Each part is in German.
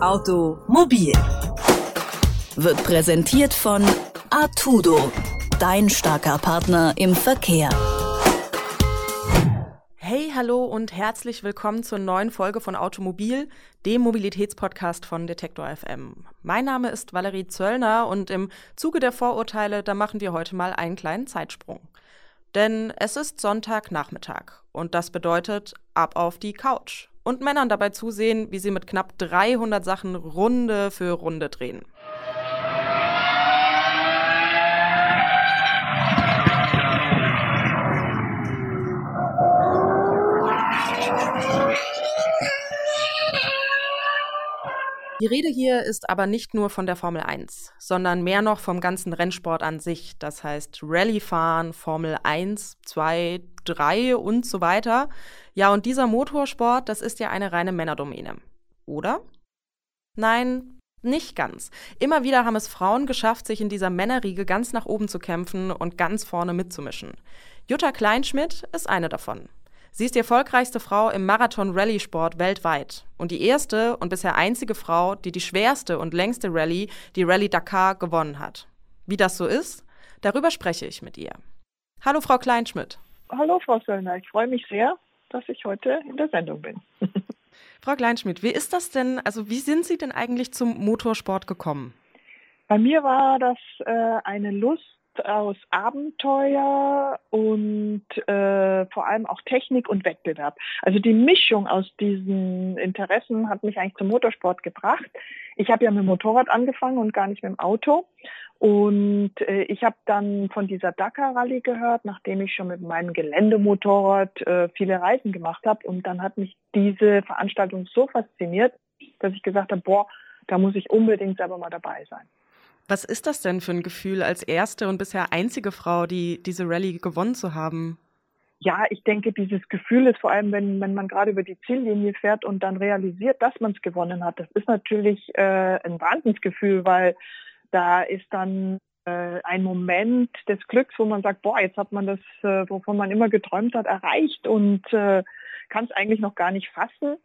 Automobil wird präsentiert von Artudo, dein starker Partner im Verkehr. Hey, hallo und herzlich willkommen zur neuen Folge von Automobil, dem Mobilitätspodcast von Detektor FM. Mein Name ist Valerie Zöllner und im Zuge der Vorurteile, da machen wir heute mal einen kleinen Zeitsprung. Denn es ist Sonntagnachmittag und das bedeutet ab auf die Couch und Männern dabei zusehen, wie sie mit knapp 300 Sachen Runde für Runde drehen. Die Rede hier ist aber nicht nur von der Formel 1, sondern mehr noch vom ganzen Rennsport an sich. Das heißt Rallye-Fahren, Formel 1, 2, 3 und so weiter. Ja, und dieser Motorsport, das ist ja eine reine Männerdomäne. Oder? Nein, nicht ganz. Immer wieder haben es Frauen geschafft, sich in dieser Männerriege ganz nach oben zu kämpfen und ganz vorne mitzumischen. Jutta Kleinschmidt ist eine davon. Sie ist die erfolgreichste Frau im Marathon-Rallye-Sport weltweit und die erste und bisher einzige Frau, die die schwerste und längste Rallye, die Rallye Dakar, gewonnen hat. Wie das so ist, darüber spreche ich mit ihr. Hallo, Frau Kleinschmidt. Hallo, Frau Söllner. Ich freue mich sehr, dass ich heute in der Sendung bin. Frau Kleinschmidt, wie ist das denn, also wie sind Sie denn eigentlich zum Motorsport gekommen? Bei mir war das äh, eine Lust aus Abenteuer und äh, vor allem auch Technik und Wettbewerb. Also die Mischung aus diesen Interessen hat mich eigentlich zum Motorsport gebracht. Ich habe ja mit dem Motorrad angefangen und gar nicht mit dem Auto. Und äh, ich habe dann von dieser Dakar-Rallye gehört, nachdem ich schon mit meinem Geländemotorrad äh, viele Reisen gemacht habe. Und dann hat mich diese Veranstaltung so fasziniert, dass ich gesagt habe, boah, da muss ich unbedingt selber mal dabei sein. Was ist das denn für ein Gefühl, als erste und bisher einzige Frau, die diese Rallye gewonnen zu haben? Ja, ich denke, dieses Gefühl ist vor allem, wenn, wenn man gerade über die Ziellinie fährt und dann realisiert, dass man es gewonnen hat. Das ist natürlich äh, ein Wahnsinnsgefühl, weil da ist dann äh, ein Moment des Glücks, wo man sagt, boah, jetzt hat man das, äh, wovon man immer geträumt hat, erreicht und äh, kann es eigentlich noch gar nicht fassen.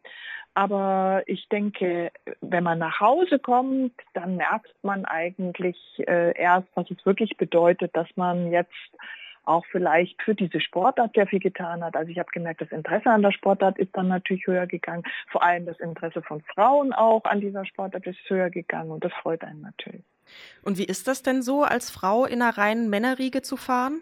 Aber ich denke, wenn man nach Hause kommt, dann merkt man eigentlich äh, erst, was es wirklich bedeutet, dass man jetzt auch vielleicht für diese Sportart sehr viel getan hat. Also ich habe gemerkt, das Interesse an der Sportart ist dann natürlich höher gegangen. Vor allem das Interesse von Frauen auch an dieser Sportart ist höher gegangen und das freut einen natürlich. Und wie ist das denn so, als Frau in einer reinen Männerriege zu fahren?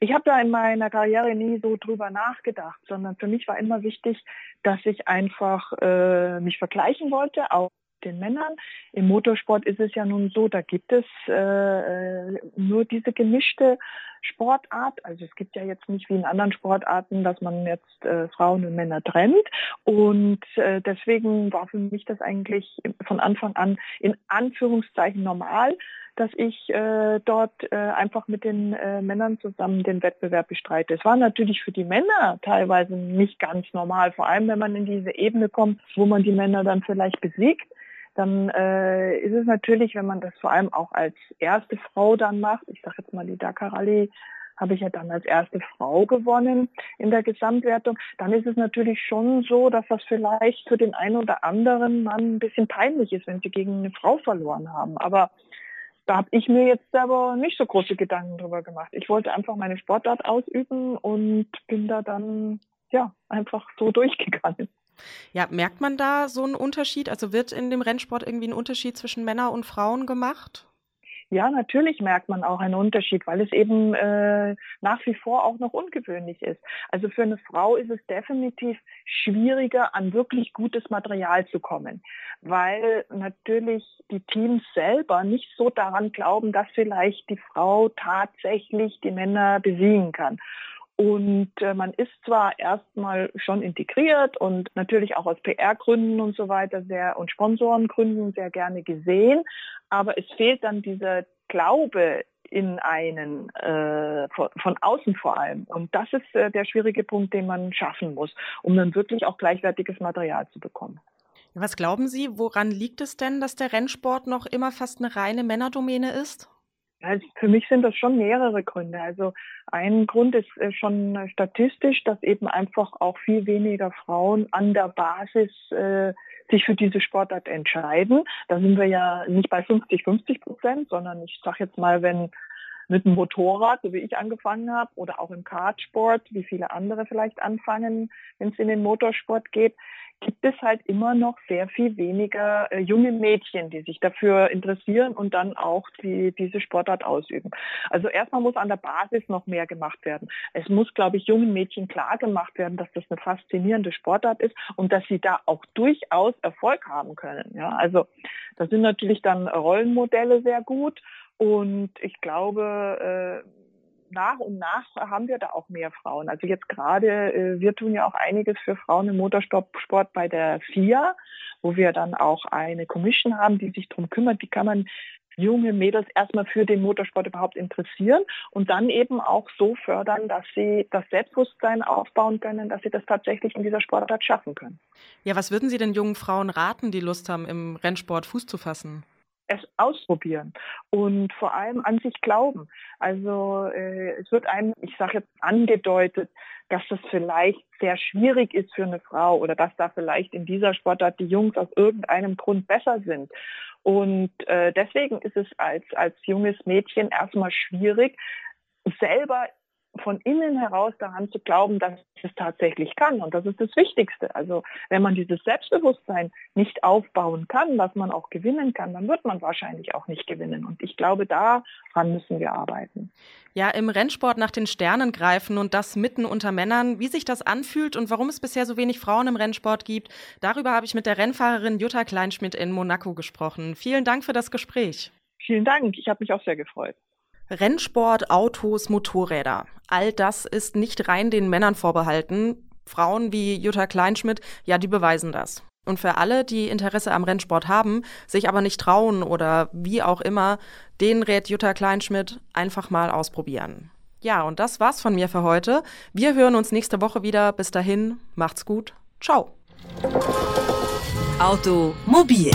Ich habe da in meiner Karriere nie so drüber nachgedacht, sondern für mich war immer wichtig, dass ich einfach äh, mich vergleichen wollte, auch den Männern. Im Motorsport ist es ja nun so, da gibt es äh, nur diese gemischte Sportart. Also es gibt ja jetzt nicht wie in anderen Sportarten, dass man jetzt äh, Frauen und Männer trennt. Und äh, deswegen war für mich das eigentlich von Anfang an in Anführungszeichen normal, dass ich äh, dort äh, einfach mit den äh, Männern zusammen den Wettbewerb bestreite. Es war natürlich für die Männer teilweise nicht ganz normal, vor allem wenn man in diese Ebene kommt, wo man die Männer dann vielleicht besiegt. Dann äh, ist es natürlich, wenn man das vor allem auch als erste Frau dann macht, ich sage jetzt mal die Dakar Rallye, habe ich ja dann als erste Frau gewonnen in der Gesamtwertung, dann ist es natürlich schon so, dass das vielleicht für den einen oder anderen Mann ein bisschen peinlich ist, wenn sie gegen eine Frau verloren haben. Aber da habe ich mir jetzt selber nicht so große Gedanken drüber gemacht. Ich wollte einfach meine Sportart ausüben und bin da dann ja einfach so durchgegangen. Ja, merkt man da so einen Unterschied? Also wird in dem Rennsport irgendwie ein Unterschied zwischen Männern und Frauen gemacht? Ja, natürlich merkt man auch einen Unterschied, weil es eben äh, nach wie vor auch noch ungewöhnlich ist. Also für eine Frau ist es definitiv schwieriger, an wirklich gutes Material zu kommen, weil natürlich die Teams selber nicht so daran glauben, dass vielleicht die Frau tatsächlich die Männer besiegen kann. Und äh, man ist zwar erstmal schon integriert und natürlich auch aus PR-Gründen und so weiter sehr und Sponsorengründen sehr gerne gesehen, aber es fehlt dann dieser Glaube in einen, äh, von, von, außen vor allem. Und das ist äh, der schwierige Punkt, den man schaffen muss, um dann wirklich auch gleichwertiges Material zu bekommen. Was glauben Sie, woran liegt es denn, dass der Rennsport noch immer fast eine reine Männerdomäne ist? Also für mich sind das schon mehrere Gründe. Also ein Grund ist äh, schon statistisch, dass eben einfach auch viel weniger Frauen an der Basis äh, sich für diese Sportart entscheiden. Da sind wir ja nicht bei 50, 50 Prozent, sondern ich sage jetzt mal, wenn mit dem Motorrad, so wie ich angefangen habe, oder auch im Kartsport, wie viele andere vielleicht anfangen, wenn es in den Motorsport geht, gibt es halt immer noch sehr viel weniger äh, junge Mädchen, die sich dafür interessieren und dann auch die, diese Sportart ausüben. Also erstmal muss an der Basis noch mehr gemacht werden. Es muss, glaube ich, jungen Mädchen klar gemacht werden, dass das eine faszinierende Sportart ist und dass sie da auch durchaus Erfolg haben können. Ja, also da sind natürlich dann Rollenmodelle sehr gut und ich glaube, äh, nach und nach haben wir da auch mehr Frauen. Also jetzt gerade, äh, wir tun ja auch einiges für Frauen im Motorsport bei der FIA, wo wir dann auch eine Commission haben, die sich darum kümmert, wie kann man junge Mädels erstmal für den Motorsport überhaupt interessieren und dann eben auch so fördern, dass sie das Selbstbewusstsein aufbauen können, dass sie das tatsächlich in dieser Sportart schaffen können. Ja, was würden Sie den jungen Frauen raten, die Lust haben, im Rennsport Fuß zu fassen? Es ausprobieren und vor allem an sich glauben. Also äh, es wird einem, ich sage jetzt angedeutet, dass das vielleicht sehr schwierig ist für eine Frau oder dass da vielleicht in dieser Sportart die Jungs aus irgendeinem Grund besser sind. Und äh, deswegen ist es als, als junges Mädchen erstmal schwierig, selber von innen heraus daran zu glauben, dass es tatsächlich kann. Und das ist das Wichtigste. Also wenn man dieses Selbstbewusstsein nicht aufbauen kann, was man auch gewinnen kann, dann wird man wahrscheinlich auch nicht gewinnen. Und ich glaube, daran müssen wir arbeiten. Ja, im Rennsport nach den Sternen greifen und das mitten unter Männern, wie sich das anfühlt und warum es bisher so wenig Frauen im Rennsport gibt, darüber habe ich mit der Rennfahrerin Jutta Kleinschmidt in Monaco gesprochen. Vielen Dank für das Gespräch. Vielen Dank, ich habe mich auch sehr gefreut. Rennsport, Autos, Motorräder. All das ist nicht rein den Männern vorbehalten. Frauen wie Jutta Kleinschmidt, ja, die beweisen das. Und für alle, die Interesse am Rennsport haben, sich aber nicht trauen oder wie auch immer, den rät Jutta Kleinschmidt einfach mal ausprobieren. Ja, und das war's von mir für heute. Wir hören uns nächste Woche wieder. Bis dahin, macht's gut. Ciao. Automobil